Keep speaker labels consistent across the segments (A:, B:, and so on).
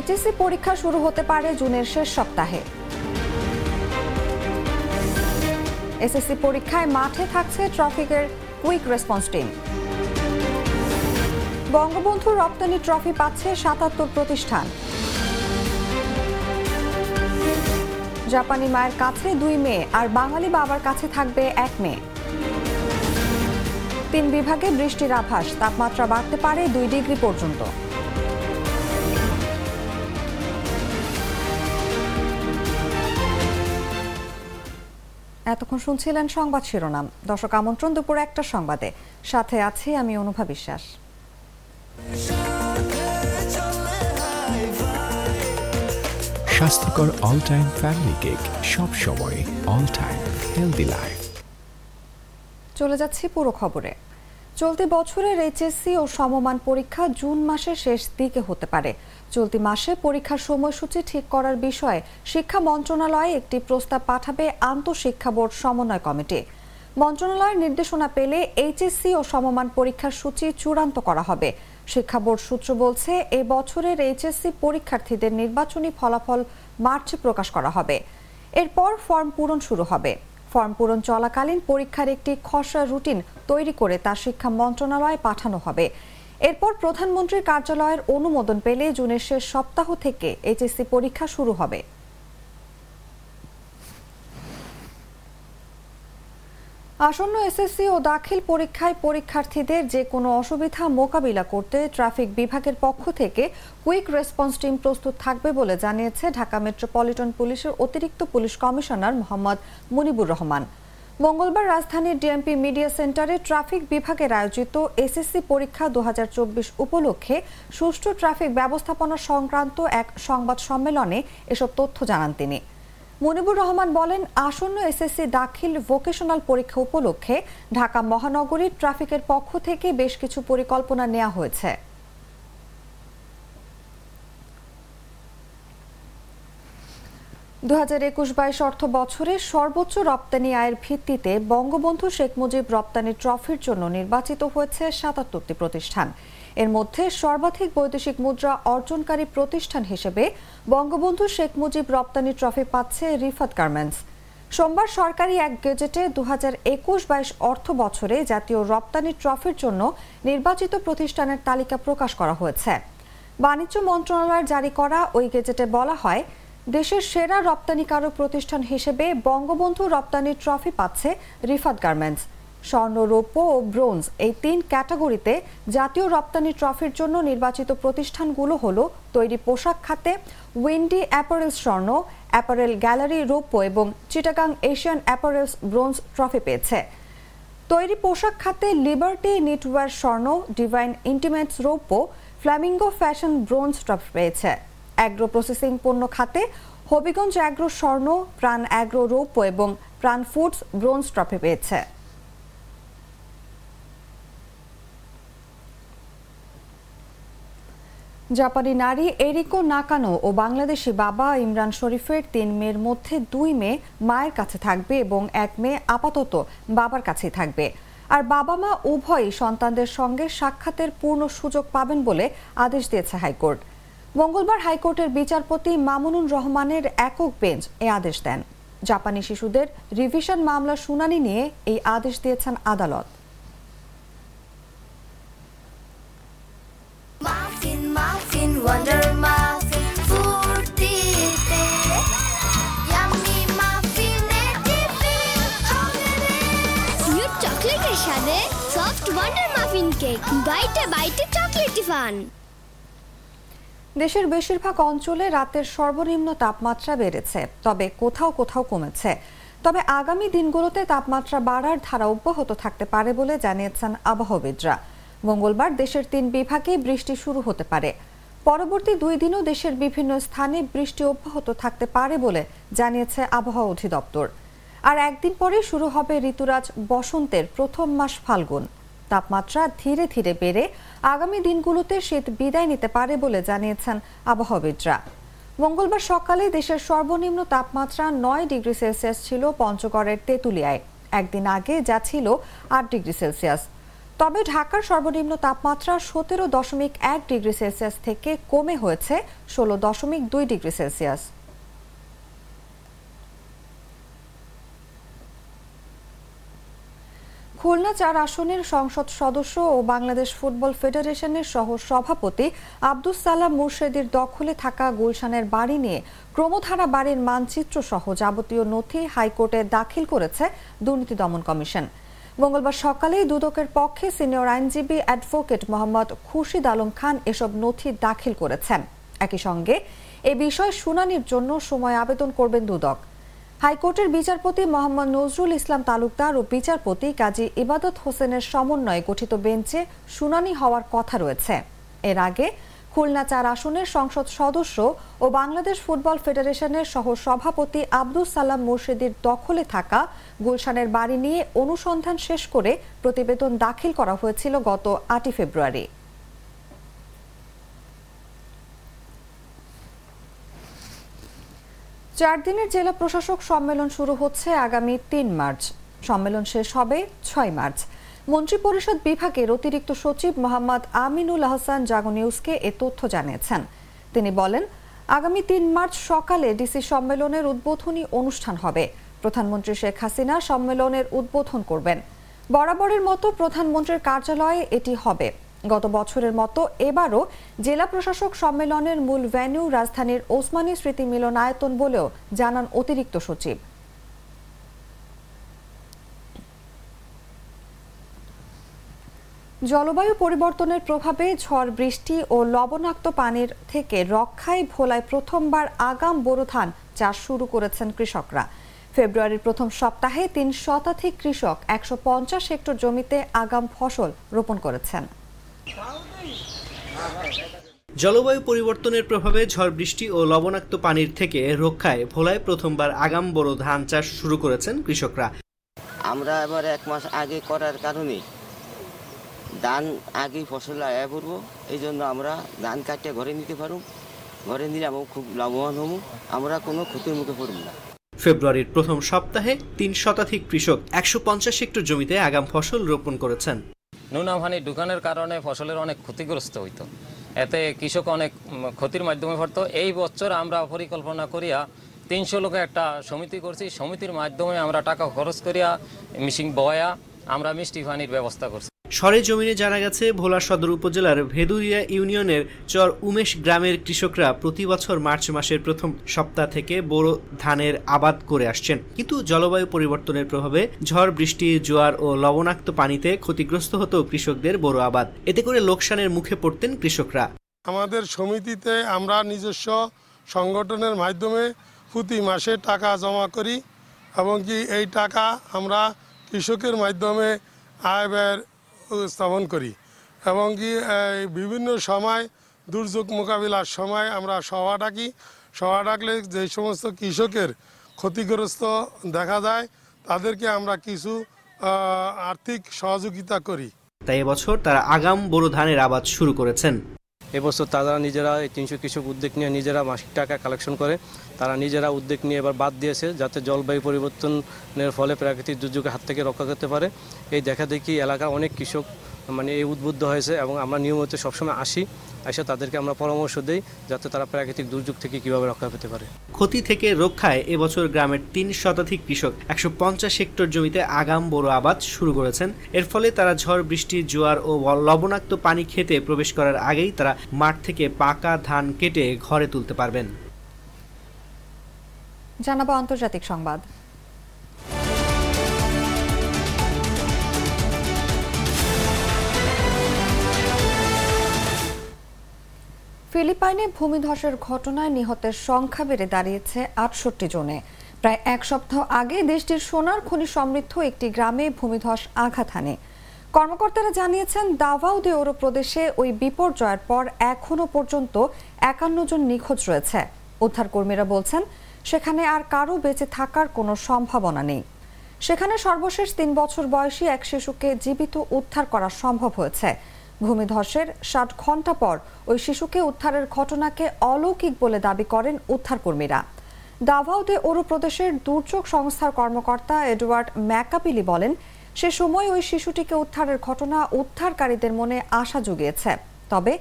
A: HSC পরীক্ষা শুরু হতে পারে জুনের শেষ সপ্তাহে। এসএসসি পরীক্ষায় মাঠে থাকছে ট্রাফিকের কুইক রেসপন্স টিম। বঙ্গবন্ধু রপ্তানি ট্রফি পাচ্ছে সাতাত্তর প্রতিষ্ঠান। জাপানি মায়ের কাছে দুই মেয়ে, আর বাঙালি বাবার কাছে থাকবে এক মেয়ে। তিন বিভাগে বৃষ্টির আভাস, তাপমাত্রা বাড়তে পারে দুই ডিগ্রি পর্যন্ত। এতক্ষণ শুনছিলেন সংবাদ শিরোনাম। দর্শক আমন্ত্রণ দুপুর একটা সংবাদে। সাথে আছি আমি অনুভা বিশ্বাস।
B: স্বাস্থ্যকর অল টাইম ফ্যামিলি কেক সব সময় অল টাইম হেলদি লাইফ
A: চলে যাচ্ছি পুরো খবরে। চলতি বছরের এইচএসসি ও সমমান পরীক্ষা জুন মাসের শেষ দিকে হতে পারে। চলতি মাসে পরীক্ষার সময়সূচি ঠিক করার বিষয়ে শিক্ষা মন্ত্রণালয়ে একটি প্রস্তাব পাঠাবে আন্তঃশিক্ষা বোর্ড সমন্বয় কমিটি। মন্ত্রণালয়ের নির্দেশনা পেলে এইচএসসি ও সমমান পরীক্ষার সূচি চূড়ান্ত করা হবে। শিক্ষা বোর্ড সূত্র বলছে, এ বছরের এইচএসসি পরীক্ষার্থীদের নির্বাচনী ফলাফল মার্চে প্রকাশ করা হবে। এরপর ফর্ম পূরণ শুরু হবে। ফর্ম পূরণ চলাকালীন পরীক্ষার একটি খসড়া রুটিন তৈরি করে তা শিক্ষা মন্ত্রণালয়ে পাঠানো হবে। এরপর প্রধানমন্ত্রীর কার্যালয়ের অনুমোদন পেলে জুনের শেষ সপ্তাহ থেকে এইচএসসি পরীক্ষা শুরু হবে। আসন্ন এসএসসি ও দাখিল পরীক্ষায় পরীক্ষার্থীদের যে কোনো অসুবিধা মোকাবিলা করতে ট্রাফিক বিভাগের পক্ষ থেকে কুইক রেসপন্স টিম প্রস্তুত থাকবে বলে জানিয়েছে ঢাকা মেট্রোপলিটন পুলিশের অতিরিক্ত পুলিশ কমিশনার মোহাম্মদ মুনিবুর রহমান। মঙ্গলবার রাজধানীর ডিএমপি মিডিয়া সেন্টারে ট্রাফিক বিভাগের আয়োজিত এসএসসি পরীক্ষা দু হাজার চব্বিশ উপলক্ষে সুষ্ঠু ট্রাফিক ব্যবস্থাপনা সংক্রান্ত এক সংবাদ সম্মেলনে এসব তথ্য জানান তিনি। মনিবুর রহমান বলেন, আসন্ন এসএসসি দাখিল ভোকেশনাল পরীক্ষা উপলক্ষে ঢাকা মহানগরীর ট্রাফিকের পক্ষ থেকে বেশ কিছু পরিকল্পনা নেওয়া হয়েছে। দু হাজার একুশ বাইশ অর্থ বছরে সর্বোচ্চ রপ্তানি আয়ের ভিত্তিতে বঙ্গবন্ধু শেখ মুজিব রপ্তানি ট্রফির জন্য নির্বাচিত হয়েছে সাতাত্তরটি প্রতিষ্ঠান। এর মধ্যে সর্বাধিক বৈদেশিক মুদ্রা অর্জনকারী প্রতিষ্ঠান হিসেবে বঙ্গবন্ধু শেখ মুজিব রপ্তানি ট্রফি পাচ্ছে রিফাত গার্মেন্টস। সোমবার সরকারি এক গেজেটে দু হাজার একুশ বাইশ অর্থ বছরে জাতীয় রপ্তানি ট্রফির জন্য নির্বাচিত প্রতিষ্ঠানের তালিকা প্রকাশ করা হয়েছে। বাণিজ্য মন্ত্রণালয়ের জারি করা ওই গেজেটে বলা হয়, দেশের সেরা রপ্তানিকারক প্রতিষ্ঠান হিসেবে বঙ্গবন্ধু রপ্তানি ট্রফি পাচ্ছে রিফাত গার্মেন্টস। স্বর্ণ, রৌপ্য ও ব্রোঞ্জ এই তিন ক্যাটাগরিতে জাতীয় রপ্তানি ট্রফির জন্য নির্বাচিত প্রতিষ্ঠানগুলো হল তৈরি পোশাক খাতে, উইন্ডি অ্যাপারেলস স্বর্ণ, অ্যাপারেল গ্যালারি রৌপ্য এবং Chittagong Asian apparels bronze trophy পেয়েছে। তৈরি পোশাক খাতে লিবার্টি নিটওয়ার স্বর্ণ, ডিভাইন ইন্টিমেটস রৌপ্য, ফ্ল্যামিঙ্গো ফ্যাশন ব্রোঞ্জ ট্রফি পেয়েছে। অ্যাগ্রো প্রসেসিং পণ্য খাতে হবিগঞ্জ অ্যাগ্রো স্বর্ণ, প্রাণ অ্যাগ্রো রৌপ্য এবং প্রাণ ফুডস ব্রোঞ্জ ট্রফি পেয়েছে। জাপানি নারী এরিকো নাকানো ও বাংলাদেশি বাবা ইমরান শরীফের তিন মেয়ের মধ্যে দুই মেয়ে মায়ের কাছে থাকবে এবং এক মেয়ে আপাতত বাবার কাছেই থাকবে। আর বাবা মা উভয়ই সন্তানদের সঙ্গে সাক্ষাতের পূর্ণ সুযোগ পাবেন বলে আদেশ দিয়েছে হাইকোর্ট। মঙ্গলবার হাইকোর্টের বিচারপতি মামুনুর রহমানের একক বেঞ্চ এ আদেশ দেন। জাপানি শিশুদের রিভিশন মামলার শুনানি নিয়ে এই আদেশ দিয়েছেন আদালত।
C: ওয়ান্ডার মাফিন কেক বাইটে বাইটে ফান
A: দেশের বেশিরভাগ অঞ্চলে রাতের সর্বনিম্ন তাপমাত্রা বেড়েছে, তবে কোথাও কোথাও কমেছে। তবে আগামী দিনগুলোতে তাপমাত্রা বাড়ার ধারা অব্যাহত থাকতে পারে বলে জানিয়েছেন আবহাওয়াবিদরা। মঙ্গলবার দেশের তিন বিভাগে বৃষ্টি শুরু হতে পারে। পরবর্তী দুই দিনও দেশের বিভিন্ন স্থানে বৃষ্টি অব্যাহত থাকতে পারে বলে জানিয়েছে আবহাওয়া অধিদপ্তর। আর একদিন পরে শুরু হবে ঋতুরাজ বসন্তের প্রথম মাস ফাল্গুন। তাপমাত্রা ধীরে ধীরে বেড়ে আগামী দিনগুলোতে শীত বিদায় নিতে পারে বলে জানিয়েছেন আবহাওয়াবিদরা। মঙ্গলবার সকালে দেশের সর্বনিম্ন তাপমাত্রা নয় ডিগ্রি সেলসিয়াস ছিল পঞ্চগড়ের তেঁতুলিয়ায়। একদিন আগে যা ছিল আট ডিগ্রি সেলসিয়াস। তবে ঢাকার সর্বনিম্ন তাপমাত্রা সতেরো দশমিক এক ডিগ্রি সেলসিয়াস থেকে কমে হয়েছে ষোলো দশমিক দুই ডিগ্রি সেলসিয়াস। খুলনা চার আসনের সংসদ সদস্য ও বাংলাদেশ ফুটবল ফেডারেশনের সহ সভাপতি আব্দুস সালাম মুর্শেদির দখলে থাকা গুলশানের বাড়ি নিয়ে ক্রমধারা বাড়ির মানচিত্র সহ যাবতীয় নথি হাইকোর্টে দাখিল করেছে দুর্নীতি দমন কমিশন। মঙ্গলবার সকালেই দুদকের পক্ষে সিনিয়র আইনজীবী অ্যাডভোকেট মোহাম্মদ খুরশিদ আলম খান এসব নথি দাখিল করেছেন। একই সঙ্গে এ বিষয়ে শুনানির জন্য সময় আবেদন করবেন দুদক। হাইকোর্টের বিচারপতি মোহাম্মদ নজরুল ইসলাম তালুকদার ও বিচারপতি কাজী ইবাদত হোসেনের সমন্বয়ে গঠিত বেঞ্চে শুনানি হওয়ার কথা রয়েছে। এর আগে খুলনা চার আসনের সংসদ সদস্য ও বাংলাদেশ ফুটবল ফেডারেশনের সহ সভাপতি আব্দুস সালাম মুর্শিদির দখলে থাকা গুলশানের বাড়ি নিয়ে অনুসন্ধান শেষ করে প্রতিবেদন দাখিল করা হয়েছিল গত আটই ফেব্রুয়ারি। চার দিনের জেলা প্রশাসক সম্মেলন শুরু হচ্ছে আগামী তিন মার্চ। সম্মেলন শেষ হবে ছয় মার্চ। মন্ত্রিপরিষদ বিভাগের অতিরিক্ত সচিব মোহাম্মদ আমিনুল আহসান জাগো নিউজকে এ তথ্য জানিয়েছেন। তিনি বলেন, আগামী তিন মার্চ সকালে ডিসি সম্মেলনের উদ্বোধনী অনুষ্ঠান হবে। প্রধানমন্ত্রী শেখ হাসিনা সম্মেলনের উদ্বোধন করবেন। বরাবরের মতো প্রধানমন্ত্রীর কার্যালয়ে এটি হবে। গত বছরের মতো এবারও জেলা প্রশাসক সম্মেলনের মূল ভেন্যু রাজধানীর ওসমানী স্মৃতি মিলনায়তন বলেও জানান অতিরিক্ত সচিব। জলবায়ু পরিবর্তনের প্রভাবে ঝড় বৃষ্টি ও লবণাক্ত পানির থেকে রক্ষায় ভোলায় প্রথমবার আগাম বোরো ধান চাষ শুরু করেছেন কৃষকরা। ফেব্রুয়ারির প্রথম সপ্তাহে তিন শতাধিক কৃষক একশো পঞ্চাশ হেক্টর জমিতে আগাম ফসল রোপণ করেছেন।
D: জলবায়ু পরিবর্তনের প্রভাবে ঝড় বৃষ্টি ও লবণাক্ত পানির থেকে রক্ষায় ভোলায় প্রথমবার আগাম বড় ধান চাষ শুরু করেছেন কৃষকরা।
E: আমরা এবার এক মাস আগে করার কারণে ধান আগে ফসল আয়া পড়ব এই জন্য আমরা ধান কাটিয়ে ঘরে নিতে পারব। ঘরে নিলে আমরা খুব লাভবান হব আমরা কোনো ক্ষতির মুখে পড়ব না।
D: ফেব্রুয়ারির প্রথম সপ্তাহে তিন শতাধিক কৃষক একশো পঞ্চাশ হেক্টর জমিতে আগাম ফসল রোপণ করেছেন।
F: নুনাভানি ঢুকানোর কারণে ফসলের অনেক ক্ষতিগ্রস্ত হইত। এতে কৃষক অনেক ক্ষতির মাধ্যমে পড়ত। এই বছর আমরা পরিকল্পনা করিয়া তিনশো লোকে একটা সমিতি করছি। সমিতির মাধ্যমে আমরা টাকা খরচ করিয়া মিশিং বয়া, আমরা মিষ্টি পানির ব্যবস্থা করছি।
D: সরে জমিনে জানা গেছে ভোলা সদর উপজেলার ভেদুরিয়া ইউনিয়নের চর উমেশ গ্রামের কৃষকরা প্রতি বছর মার্চ মাসের প্রথম সপ্তাহ থেকে বোরো ধানের আবাদ করে আসছেন। কিন্তু জলবায়ু পরিবর্তনের প্রভাবে ঝড়, বৃষ্টি, জোয়ার ও লবণাক্ত পানিতে ক্ষতিগ্রস্ত হতো কৃষকদের বোরো আবাদ। এতে করে লোকসানের মুখে পড়তেন কৃষকরা।
G: আমাদের সমিতিতে আমরা নিজস্ব সংগঠনের মাধ্যমে প্রতি মাসে টাকা জমা করি এবং কি এই টাকা আমরা কৃষকের মাধ্যমে আয় ব্যয়ের স্থাপন করি এবং কি বিভিন্ন সময়, দুর্যোগ মোকাবিলার সময় আমরা সভা ডাকি। সভা ডাকলে যে সমস্ত কৃষকের ক্ষতিগ্রস্ত দেখা যায়, তাদেরকে আমরা কিছু আর্থিক সহযোগিতা করি।
D: তাই এবছর তারা আগাম বোরো ধানের আবাদ শুরু করেছেন।
H: এবছর তারা নিজেরা এই তিনশো কৃষক উদ্যোগ নিয়ে নিজেরা মাসিক টাকা কালেকশন করে। তারা নিজেরা উদ্যোগ নিয়ে এবার বাদ দিয়েছে যাতে জলবায়ু পরিবর্তনের ফলে প্রাকৃতিক দুর্যোগের হাত থেকে রক্ষা করতে পারে। এই দেখা দেখি এলাকার অনেক কৃষক মানে এই উদ্বুদ্ধ হয়েছে এবং আমরা নিয়মিত সবসময় আসি এসে তাদেরকে আমরা পরামর্শ দেই যাতে তারা প্রাকৃতিক দুর্যোগ থেকে কীভাবে রক্ষা পেতে পারে।
D: ক্ষতি থেকে রক্ষায় এবছর গ্রামের তিন শতাধিক কৃষক একশো পঞ্চাশ হেক্টর জমিতে আগাম বোরো আবাদ শুরু করেছেন। এর ফলে তারা ঝড় বৃষ্টি জোয়ার ও লবণাক্ত পানি খেতে প্রবেশ করার আগেই তারা মাঠ থেকে পাকা ধান কেটে ঘরে তুলতে পারবেন।
A: জানাব আন্তর্জাতিক সংবাদ। ফিলিপাইনে ভূমিধসের ঘটনায় নিহতের সংখ্যা বেড়ে দাঁড়িয়েছে আটষট্টি জনে। প্রায় এক সপ্তাহ আগে দেশটির সোনার খনি সমৃদ্ধ একটি গ্রামে ভূমিধস আঘাত হানে। কর্মকর্তারা জানিয়েছেন দাভাও দেওরো প্রদেশে ওই বিপর্যয়ের পর এখনও পর্যন্ত একান্ন জন নিখোঁজ রয়েছে। উদ্ধারকর্মীরা বলছেন, সেখানে আর কারও বেঁচে থাকার কোনো সম্ভাবনা নেই। সেখানে সর্বশেষ তিন বছর বয়সী এক শিশুকে জীবিত উদ্ধার করা সম্ভব হয়েছে। ভূমিধসের ষাট ঘণ্টা পর ওই শিশুকে উদ্ধারের ঘটনাকে অলৌকিক বলে দাবি করেন উদ্ধারকর্মীরা। দাভাউদে ওরু প্রদেশের দুর্যোগ সংস্থার কর্মকর্তা এডওয়ার্ড ম্যাকাপিলি বলেন, সে সময় ওই শিশুটিকে উদ্ধারের ঘটনা উদ্ধারকারীদের মনে আশা জুগিয়েছে। তবে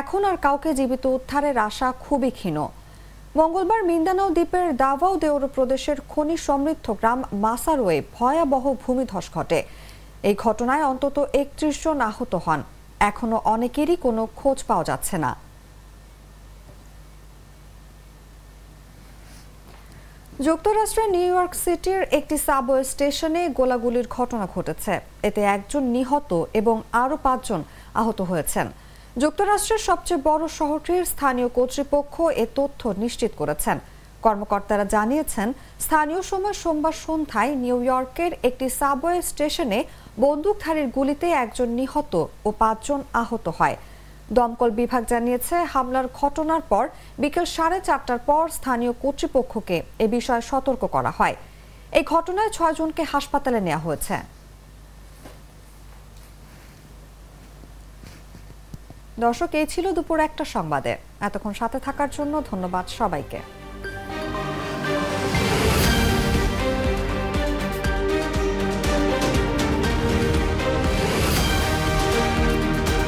A: এখন আর কাউকে জীবিত উদ্ধারের আশা খুবই ক্ষীণ। মঙ্গলবার মিন্দানাও দ্বীপের দাভাও দেওরো প্রদেশের খনি সমৃদ্ধ গ্রাম মাসারোয়ে ভয়াবহ ভূমিধস ঘটে। এই ঘটনায় অন্তত একত্রিশ জন আহত হন। এখনও অনেকেরই কোনো খোঁজ পাওয়া যাচ্ছে না। যুক্তরাষ্ট্রের নিউ ইয়র্ক সিটির একটি সাবওয়ে স্টেশনে গোলাগুলির ঘটনা ঘটেছে। এতে একজন নিহত এবং আরও পাঁচজন আহত হয়েছেন। যুক্তরাষ্ট্রের সবচেয়ে বড় শহরটির স্থানীয় কর্তৃপক্ষ এ তথ্য নিশ্চিত করেছেন। কর্মকর্তারা জানিয়েছেন, স্থানীয় সময় সোমবার সন্ধ্যায় নিউ ইয়র্কের একটি সাবওয়ে স্টেশনে বন্দুকধারীর গুলিতে একজন নিহত ও পাঁচজন আহত হয়। দমকল বিভাগ জানিয়েছে, হামলার ঘটনার পর বিকেল সাড়ে চারটার পর স্থানীয় কর্তৃপক্ষকে এ বিষয়ে সতর্ক করা হয়। এই ঘটনায় ছয়জনকে হাসপাতালে নেওয়া হয়েছে। দর্শক, এই ছিল দুপুর একটা সংবাদে। এতক্ষণ সাথে থাকার জন্য ধন্যবাদ সবাইকে।